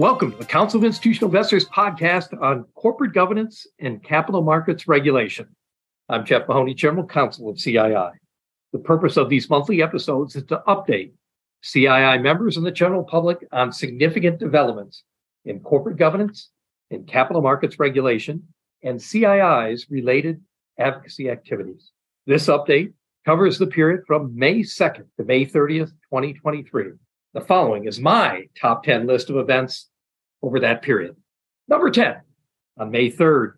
Welcome to the Council of Institutional Investors podcast on corporate governance and capital markets regulation. I'm Jeff Mahoney, General Counsel of CII. The purpose of these monthly episodes is to update CII members and the general public on significant developments in corporate governance and capital markets regulation and CII's related advocacy activities. This update covers the period from May 2nd to May 30th, 2023. The following is my top 10 list of events over that period. Number 10, on May 3rd,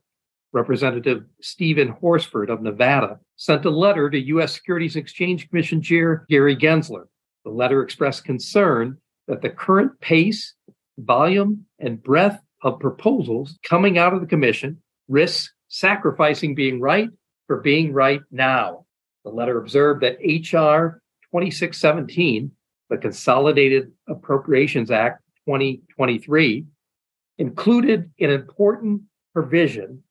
Representative Steven Horsford of Nevada sent a letter to U.S. Securities and Exchange Commission Chair Gary Gensler. The letter expressed concern that the current pace, volume, and breadth of proposals coming out of the Commission risks sacrificing being right for being right now. The letter observed that H.R. 2617 the Consolidated Appropriations Act 2023 included an important provision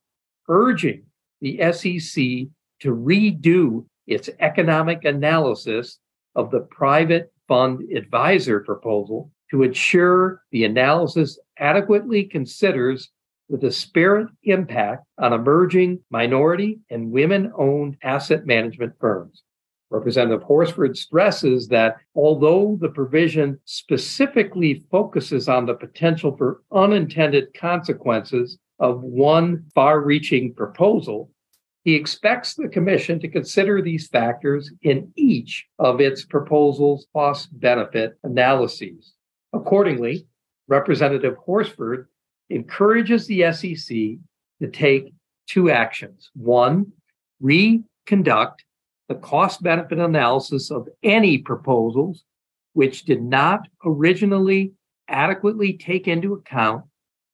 urging the SEC to redo its economic analysis of the private fund advisor proposal to ensure the analysis adequately considers the disparate impact on emerging minority and women owned asset management firms. Representative Horsford stresses that although the provision specifically focuses on the potential for unintended consequences of one far reaching proposal, he expects the Commission to consider these factors in each of its proposal's cost benefit analyses. Accordingly, Representative Horsford encourages the SEC to take two actions. One, reconduct the cost benefit analysis of any proposals which did not originally adequately take into account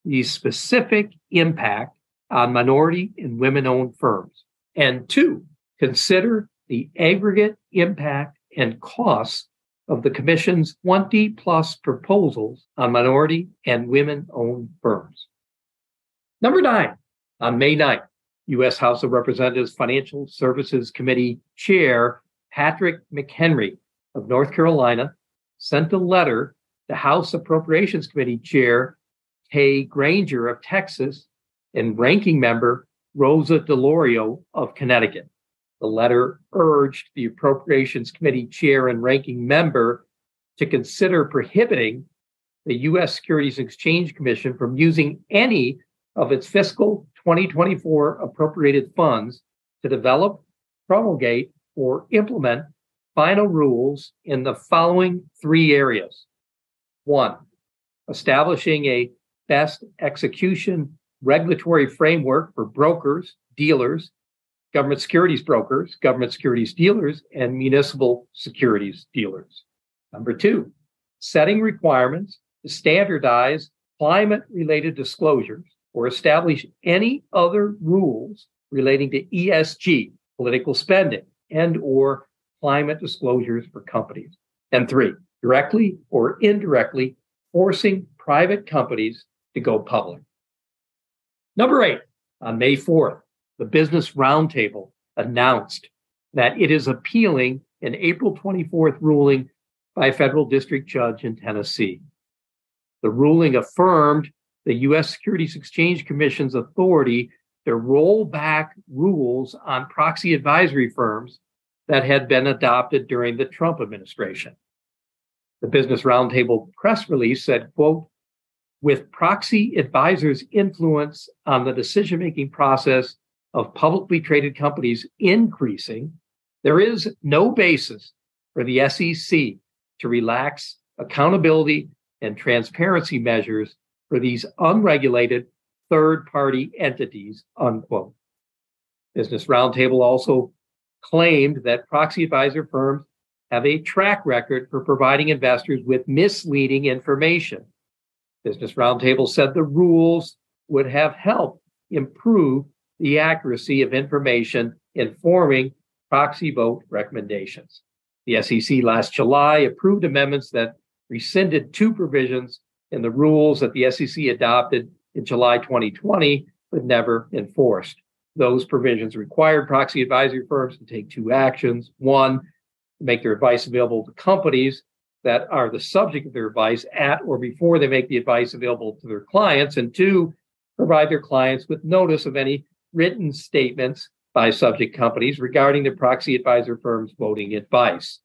the specific impact on minority and women owned firms. And two, consider the aggregate impact and costs of the Commission's 20 plus proposals on minority and women owned firms. Number nine, on May 9th, U.S. House of Representatives Financial Services Committee Chair Patrick McHenry of North Carolina sent a letter to House Appropriations Committee Chair Kay Granger of Texas and Ranking Member Rosa DeLauro of Connecticut. The letter urged the Appropriations Committee Chair and Ranking Member to consider prohibiting the U.S. Securities Exchange Commission from using any of its fiscal 2024 appropriated funds to develop, promulgate, or implement final rules in the following three areas. One, establishing a best execution regulatory framework for brokers, dealers, government securities brokers, government securities dealers, and municipal securities dealers. Number two, setting requirements to standardize climate related disclosures or establish any other rules relating to ESG, political spending, and or climate disclosures for companies. And three, directly or indirectly forcing private companies to go public. Number eight, on May 4th, the Business Roundtable announced that it is appealing an April 24th ruling by a federal district judge in Tennessee. The ruling affirmed the U.S. Securities Exchange Commission's authority to roll back rules on proxy advisory firms that had been adopted during the Trump administration. The Business Roundtable press release said, quote, with proxy advisors' influence on the decision making process of publicly traded companies increasing, there is no basis for the SEC to relax accountability and transparency measures for these unregulated third party entities, unquote. Business Roundtable also claimed that proxy advisor firms have a track record for providing investors with misleading information. Business Roundtable said the rules would have helped improve the accuracy of information informing proxy vote recommendations. The SEC last July approved amendments that rescinded two provisions in the rules that the SEC adopted in July 2020, but never enforced. Those provisions required proxy advisory firms to take two actions. One, make their advice available to companies that are the subject of their advice at or before they make the advice available to their clients. And two, provide their clients with notice of any written statements by subject companies regarding the proxy advisor firm's voting advice.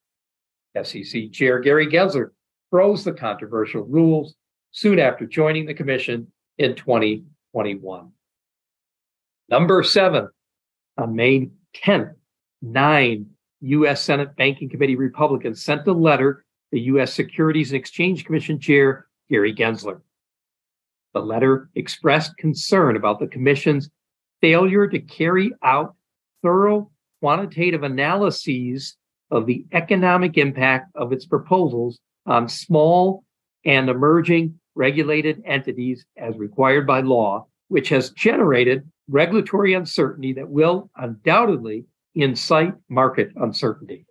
SEC Chair Gary Gensler froze the controversial rules soon after joining the commission in 2021. Number seven, on May 10th, nine U.S. Senate Banking Committee Republicans sent a letter to U.S. Securities and Exchange Commission Chair Gary Gensler. The letter expressed concern about the Commission's failure to carry out thorough quantitative analyses of the economic impact of its proposals on small and emerging regulated entities as required by law, which has generated regulatory uncertainty that will undoubtedly incite market uncertainty.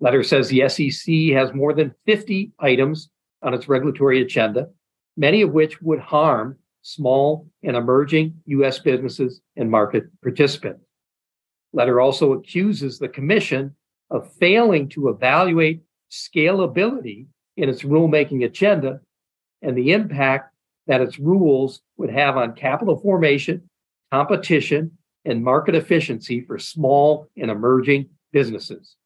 Letter says the SEC has more than 50 items on its regulatory agenda, many of which would harm small and emerging U.S. businesses and market participants. Letter also accuses the Commission of failing to evaluate scalability in its rulemaking agenda and the impact that its rules would have on capital formation, competition, and market efficiency for small and emerging businesses.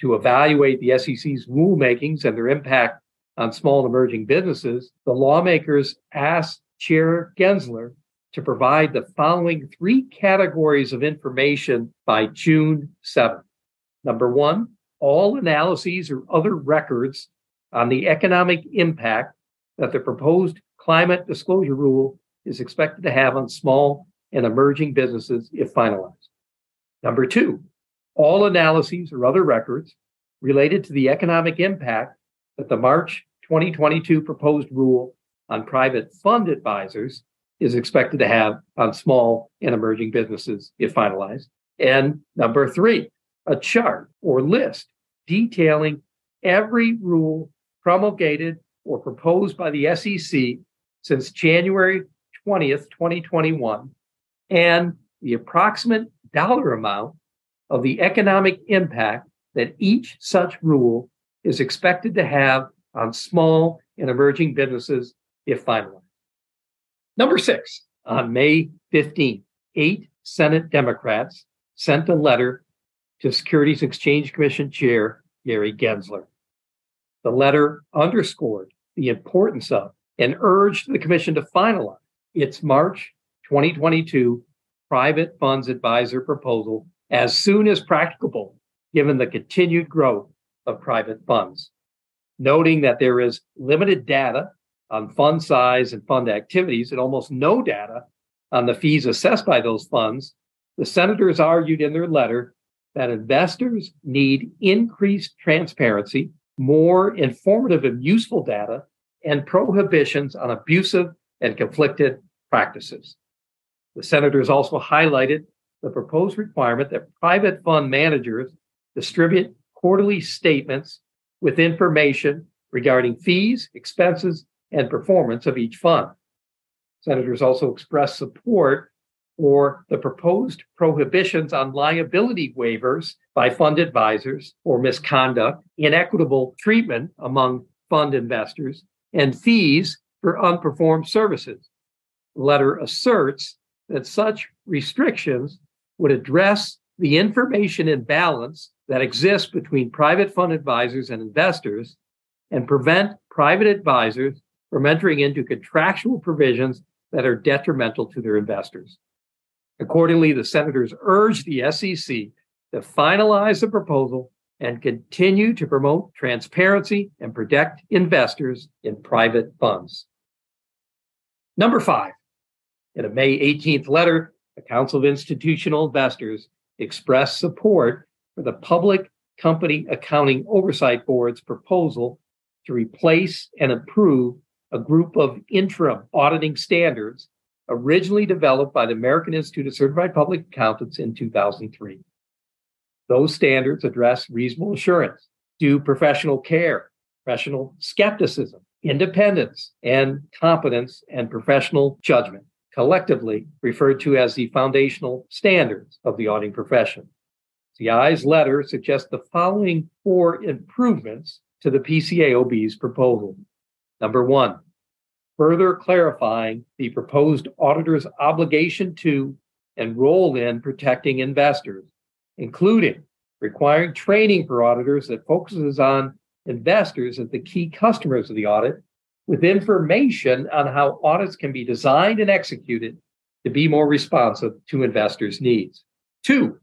To evaluate the SEC's rulemakings and their impact on small and emerging businesses, the lawmakers asked Chair Gensler to provide the following three categories of information by June 7th. Number one, all analyses or other records on the economic impact that the proposed climate disclosure rule is expected to have on small and emerging businesses if finalized. Number two, all analyses or other records related to the economic impact that the March 2022 proposed rule on private fund advisors is expected to have on small and emerging businesses if finalized. And number three, a chart or list detailing every rule promulgated or proposed by the SEC since January 20th, 2021, and the approximate dollar amount of the economic impact that each such rule is expected to have on small and emerging businesses if finalized. Number six, on May 15th, eight Senate Democrats sent a letter to Securities Exchange Commission Chair Gary Gensler. The letter underscored the importance of and urged the Commission to finalize its March 2022 private funds advisor proposal as soon as practicable, given the continued growth of private funds. Noting that there is limited data on fund size and fund activities and almost no data on the fees assessed by those funds, the senators argued in their letter that investors need increased transparency, more informative and useful data, and prohibitions on abusive and conflicted practices. The senators also highlighted the proposed requirement that private fund managers distribute quarterly statements with information regarding fees, expenses, and performance of each fund. Senators also expressed support for the proposed prohibitions on liability waivers by fund advisors for misconduct, inequitable treatment among fund investors, and fees for unperformed services. The letter asserts that such restrictions would address the information imbalance that exists between private fund advisors and investors and prevent private advisors from entering into contractual provisions that are detrimental to their investors. Accordingly, the senators urged the SEC to finalize the proposal and continue to promote transparency and protect investors in private funds. Number five, in a May 18th letter, the Council of Institutional Investors expressed support for the Public Company Accounting Oversight Board's proposal to replace and improve a group of interim auditing standards originally developed by the American Institute of Certified Public Accountants in 2003. Those standards address reasonable assurance, due professional care, professional skepticism, independence, and competence and professional judgment, collectively referred to as the foundational standards of the auditing profession. CII's letter suggests the following four improvements to the PCAOB's proposal. Number one, further clarifying the proposed auditor's obligation to and role in protecting investors, including requiring training for auditors that focuses on investors as the key customers of the audit with information on how audits can be designed and executed to be more responsive to investors' needs. Two,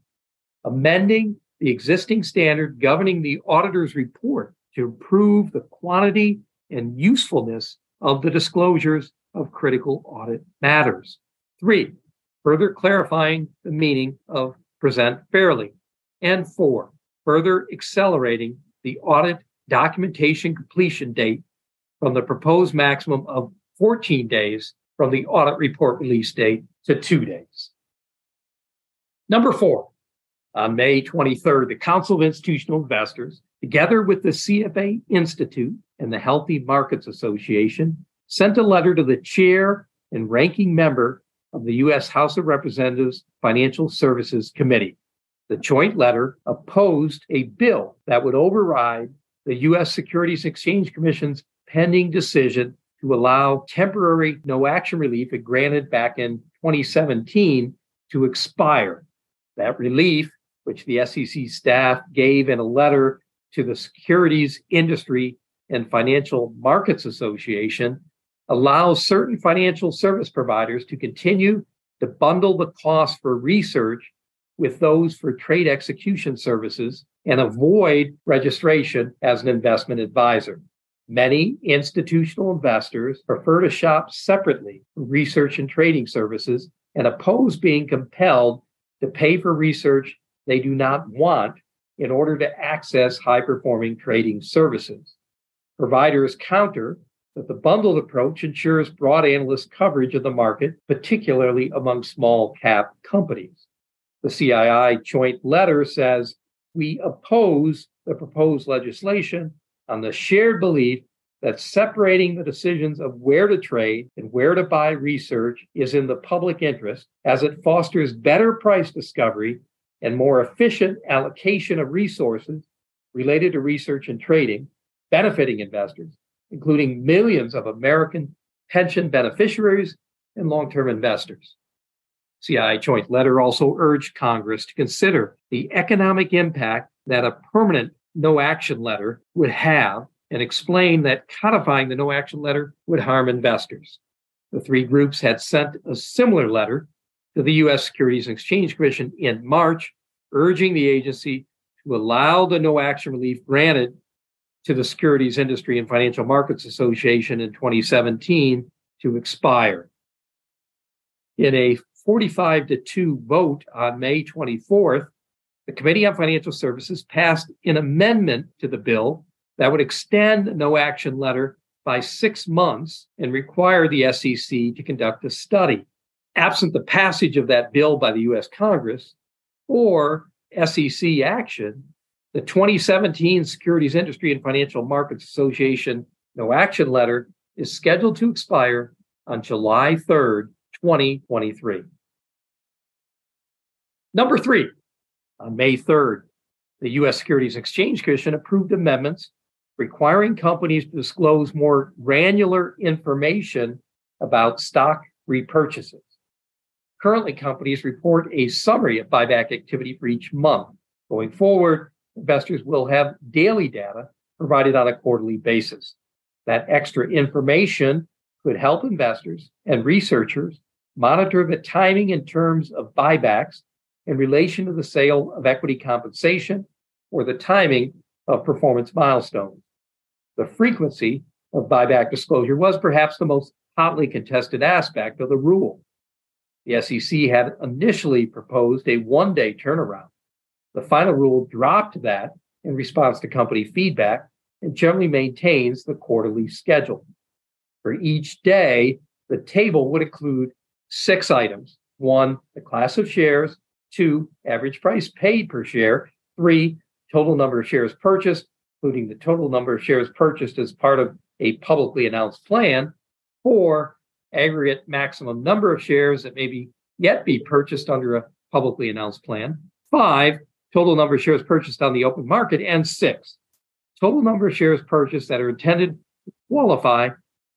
amending the existing standard governing the auditor's report to improve the quantity and usefulness of the disclosures of critical audit matters. Three, further clarifying the meaning of present fairly. And four, further accelerating the audit documentation completion date from the proposed maximum of 14 days from the audit report release date to two days. Number four, on May 23rd, the Council of Institutional Investors, together with the CFA Institute and the Healthy Markets Association, sent a letter to the chair and ranking member of the U.S. House of Representatives Financial Services Committee. The joint letter opposed a bill that would override the U.S. Securities Exchange Commission's pending decision to allow temporary no action relief it granted back in 2017 to expire. That relief, which the SEC staff gave in a letter to the Securities Industry and Financial Markets Association, allows certain financial service providers to continue to bundle the cost for research with those for trade execution services and avoid registration as an investment advisor. Many institutional investors prefer to shop separately for research and trading services and oppose being compelled to pay for research they do not want in order to access high performing trading services. Providers counter that the bundled approach ensures broad analyst coverage of the market, particularly among small cap companies. The CII joint letter says we oppose the proposed legislation on the shared belief that separating the decisions of where to trade and where to buy research is in the public interest as it fosters better price discovery and more efficient allocation of resources related to research and trading, benefiting investors, including millions of American pension beneficiaries and long term investors. CII joint letter also urged Congress to consider the economic impact that a permanent no action letter would have and explain that codifying the no action letter would harm investors. The three groups had sent a similar letter to the U.S. Securities and Exchange Commission in March, urging the agency to allow the no action relief granted to the Securities Industry and Financial Markets Association in 2017 to expire. In a 45 to 2 vote on May 24th, the Committee on Financial Services passed an amendment to the bill that would extend the no action letter by six months and require the SEC to conduct a study. Absent the passage of that bill by the US Congress or SEC action, the 2017 Securities Industry and Financial Markets Association no action letter is scheduled to expire on July 3rd, 2023. Number three, on May 3rd, the U.S. Securities Exchange Commission approved amendments requiring companies to disclose more granular information about stock repurchases. Currently, companies report a summary of buyback activity for each month. Going forward, investors will have daily data provided on a quarterly basis. That extra information could help investors and researchers monitor the timing and terms of buybacks in relation to the sale of equity compensation or the timing of performance milestones. The frequency of buyback disclosure was perhaps the most hotly contested aspect of the rule. The SEC had initially proposed a one day turnaround. The final rule dropped that in response to company feedback and generally maintains the quarterly schedule. For each day, the table would include six items one, the class of shares, two, average price paid per share, three, total number of shares purchased, including the total number of shares purchased as part of a publicly announced plan, four, aggregate maximum number of shares that may be yet be purchased under a publicly announced plan, five, total number of shares purchased on the open market, and six, total number of shares purchased that are intended to qualify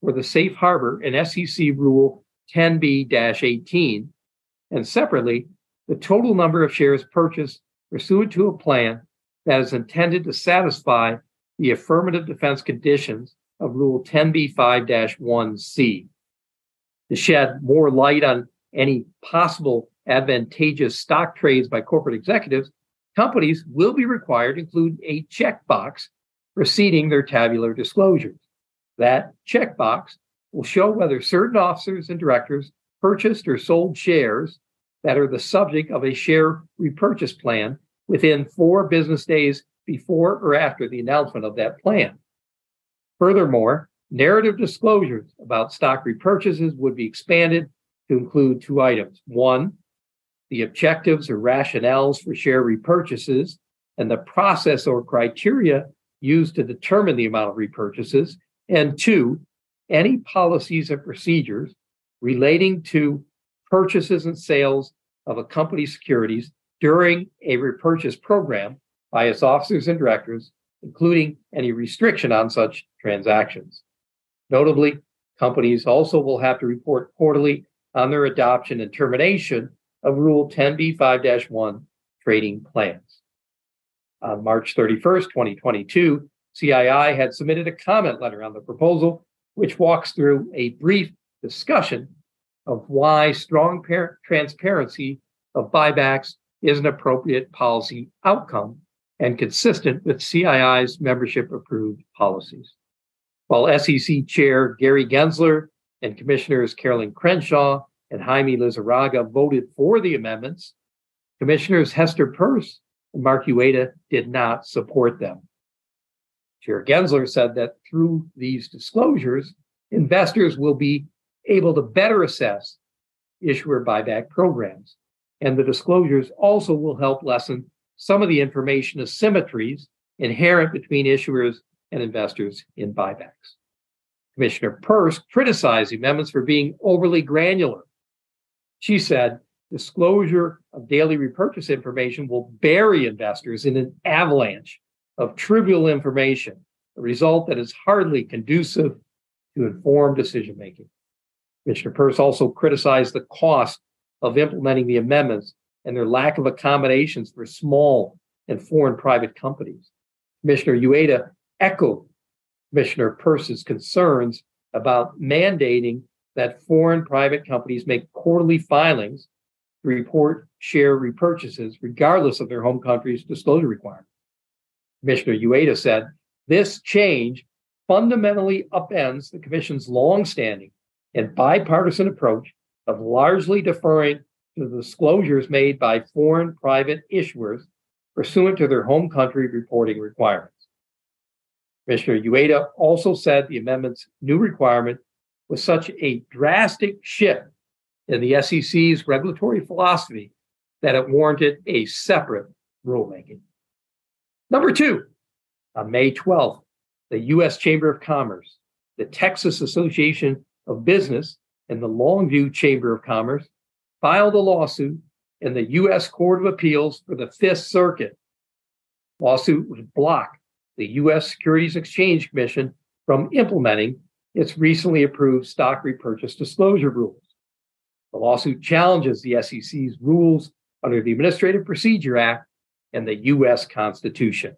for the safe harbor in SEC Rule 10b 18, and separately, the total number of shares purchased pursuant to a plan that is intended to satisfy the affirmative defense conditions of Rule 10b5 1c. To shed more light on any possible advantageous stock trades by corporate executives, companies will be required to include a checkbox preceding their tabular disclosures. That checkbox will show whether certain officers and directors purchased or sold shares that are the subject of a share repurchase plan within four business days before or after the announcement of that plan. Furthermore, narrative disclosures about stock repurchases would be expanded to include two items. One, the objectives or rationales for share repurchases and the process or criteria used to determine the amount of repurchases. And two, any policies and procedures relating to purchases and sales of a company's securities during a repurchase program by its officers and directors, including any restriction on such transactions. Notably, companies also will have to report quarterly on their adoption and termination of Rule 10b5 1 trading plans. On March 31st, 2022, CII had submitted a comment letter on the proposal, which walks through a brief discussion of why strong transparency of buybacks is an appropriate policy outcome and consistent with CII's membership approved policies. While SEC Chair Gary Gensler and Commissioners Caroline Crenshaw and Jaime Lizarraga voted for the amendments, Commissioners Hester Peirce and Mark Uyeda did not support them. Chair Gensler said that through these disclosures, investors will be able to better assess issuer buyback programs. And the disclosures also will help lessen some of the information asymmetries inherent between issuers and investors in buybacks. Commissioner Peirce criticized the amendments for being overly granular. She said disclosure of daily repurchase information will bury investors in an avalanche of trivial information, a result that is hardly conducive to informed decision making. Commissioner Peirce also criticized the cost of implementing the amendments and their lack of accommodations for small and foreign private companies. Commissioner Uyeda echoed Commissioner Peirce's concerns about mandating that foreign private companies make quarterly filings to report share repurchases, regardless of their home country's disclosure requirements. Commissioner Uyeda said this change fundamentally upends the Commission's longstanding and bipartisan approach of largely deferring to the disclosures made by foreign private issuers pursuant to their home country reporting requirements. Commissioner Uyeda also said the amendment's new requirement was such a drastic shift in the SEC's regulatory philosophy that it warranted a separate rulemaking. Number two, on May 12th, the U.S. Chamber of Commerce, the Texas Association of Business, and the Longview Chamber of Commerce filed a lawsuit in the U.S. Court of Appeals for the Fifth Circuit. Lawsuit was block the U.S. Securities Exchange Commission from implementing its recently approved stock repurchase disclosure rules. The lawsuit challenges the SEC's rules under the Administrative Procedure Act and the U.S. Constitution.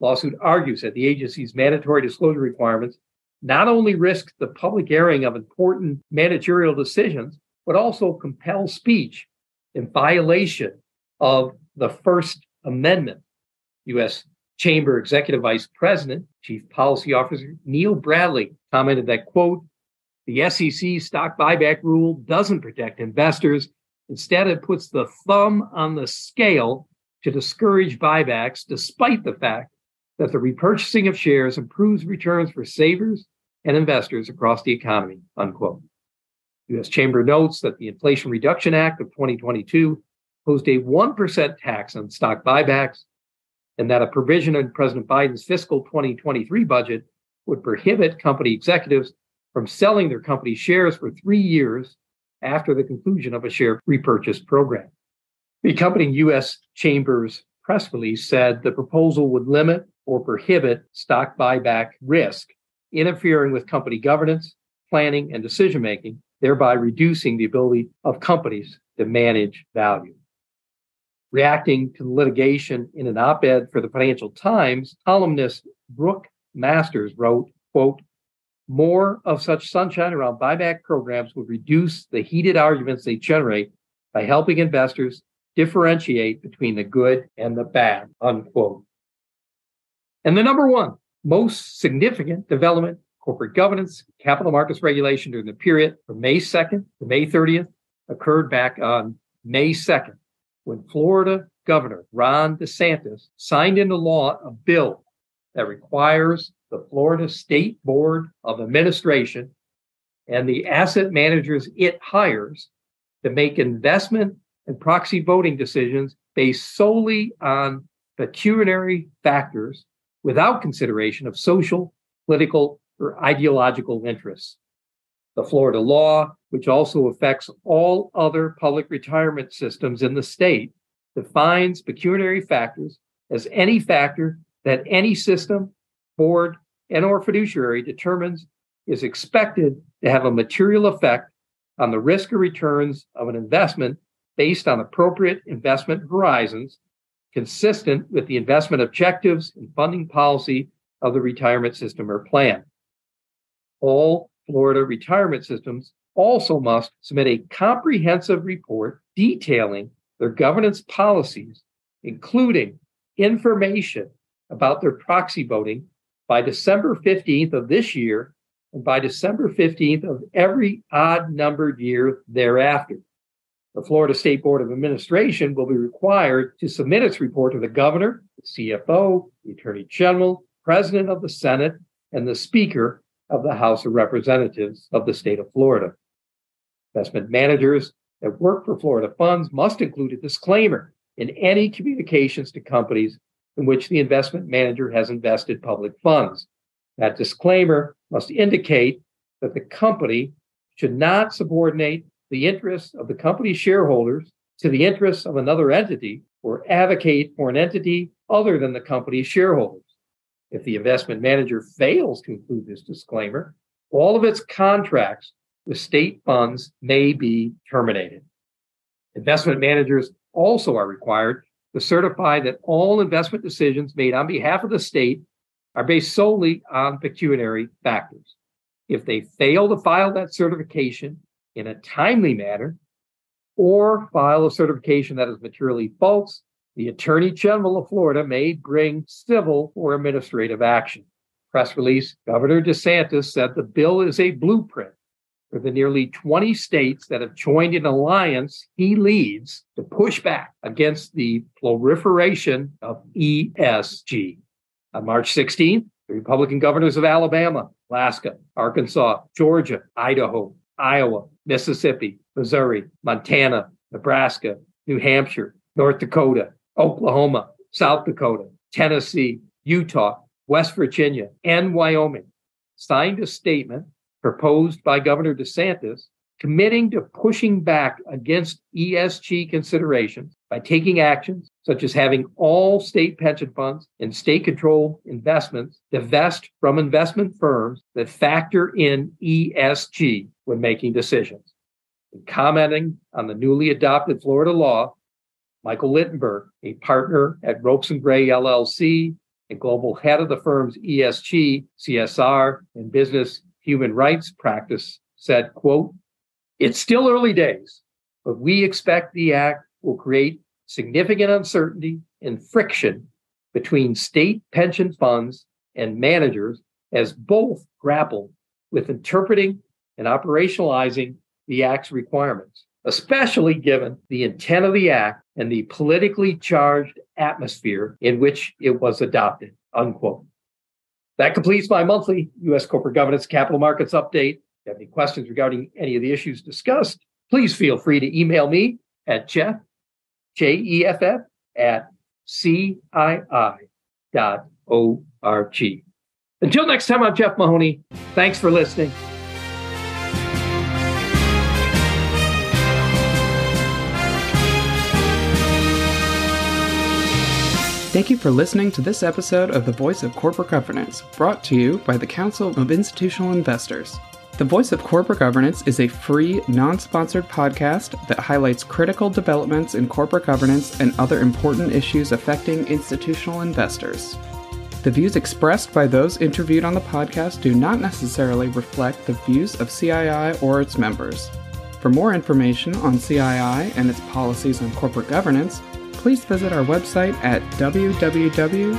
Lawsuit argues that the agency's mandatory disclosure requirements not only risk the public airing of important managerial decisions, but also compel speech in violation of the First Amendment. U.S. Chamber Executive Vice President, Chief Policy Officer Neil Bradley commented that, quote, the SEC stock buyback rule doesn't protect investors. Instead, it puts the thumb on the scale to discourage buybacks, despite the fact that the repurchasing of shares improves returns for savers and investors across the economy, unquote. U.S. Chamber notes that the Inflation Reduction Act of 2022 posed a 1% tax on stock buybacks and that a provision in President Biden's fiscal 2023 budget would prohibit company executives from selling their company shares for three years after the conclusion of a share repurchase program. The accompanying U.S. Chamber's press release said the proposal would limit or prohibit stock buyback risk, interfering with company governance, planning, and decision making, thereby reducing the ability of companies to manage value. Reacting to litigation in an op ed for the Financial Times, columnist Brooke Masters wrote, quote, more of such sunshine around buyback programs would reduce the heated arguments they generate by helping investors differentiate between the good and the bad, unquote. And the number one most significant development, corporate governance, capital markets regulation during the period from May 2nd to May 30th occurred back on May 2nd when Florida Governor Ron DeSantis signed into law a bill that requires the Florida State Board of Administration and the asset managers it hires to make investment and proxy voting decisions based solely on pecuniary factors without consideration of social, political, or ideological interests. The Florida law, which also affects all other public retirement systems in the state, defines pecuniary factors as any factor that any system, board, and or fiduciary determines is expected to have a material effect on the risk or returns of an investment based on appropriate investment horizons consistent with the investment objectives and funding policy of the retirement system or plan. All Florida retirement systems also must submit a comprehensive report detailing their governance policies, including information about their proxy voting by December 15th of this year and by December 15th of every odd numbered year thereafter. The Florida State Board of Administration will be required to submit its report to the governor, the CFO, the Attorney General, President of the Senate, and the Speaker of the House of Representatives of the state of Florida. Investment managers that work for Florida funds must include a disclaimer in any communications to companies in which the investment manager has invested public funds. That disclaimer must indicate that the company should not subordinate the interests of the company's shareholders to the interests of another entity or advocate for an entity other than the company's shareholders. If the investment manager fails to include this disclaimer, all of its contracts with state funds may be terminated. Investment managers also are required to certify that all investment decisions made on behalf of the state are based solely on pecuniary factors. If they fail to file that certification in a timely manner or file a certification that is materially false, the Attorney General of Florida may bring civil or administrative action. Press release Governor DeSantis said the bill is a blueprint for the nearly 20 states that have joined an alliance he leads to push back against the proliferation of ESG. On March 16th, the Republican governors of Alabama, Alaska, Arkansas, Georgia, Idaho, Iowa, Mississippi, Missouri, Montana, Nebraska, New Hampshire, North Dakota, Oklahoma, South Dakota, Tennessee, Utah, West Virginia, and Wyoming signed a statement proposed by Governor DeSantis committing to pushing back against ESG considerations by taking actions such as having all state pension funds and state controlled investments divest from investment firms that factor in ESG when making decisions. In commenting on the newly adopted Florida law, Michael Littenberg, a partner at Ropes and Gray LLC and global head of the firm's ESG, CSR, and business human rights practice, said, quote, it's still early days, but we expect the act will create significant uncertainty and friction between state pension funds and managers as both grapple with interpreting and operationalizing the Act's requirements especially given the intent of the act and the politically charged atmosphere in which it was adopted. Unquote. That completes my monthly U.S. corporate governance capital markets update. If you have any questions regarding any of the issues discussed, please feel free to email me at Jeff, J E F F, at CII dot O-R-G. Until next time, I'm Jeff Mahoney. Thanks for listening. Thank you for listening to this episode of The Voice of Corporate Governance, brought to you by the Council of Institutional Investors. The Voice of Corporate Governance is a free, non sponsored podcast that highlights critical developments in corporate governance and other important issues affecting institutional investors. The views expressed by those interviewed on the podcast do not necessarily reflect the views of CII or its members. For more information on CII and its policies on corporate governance, please visit our website at www.cii.org.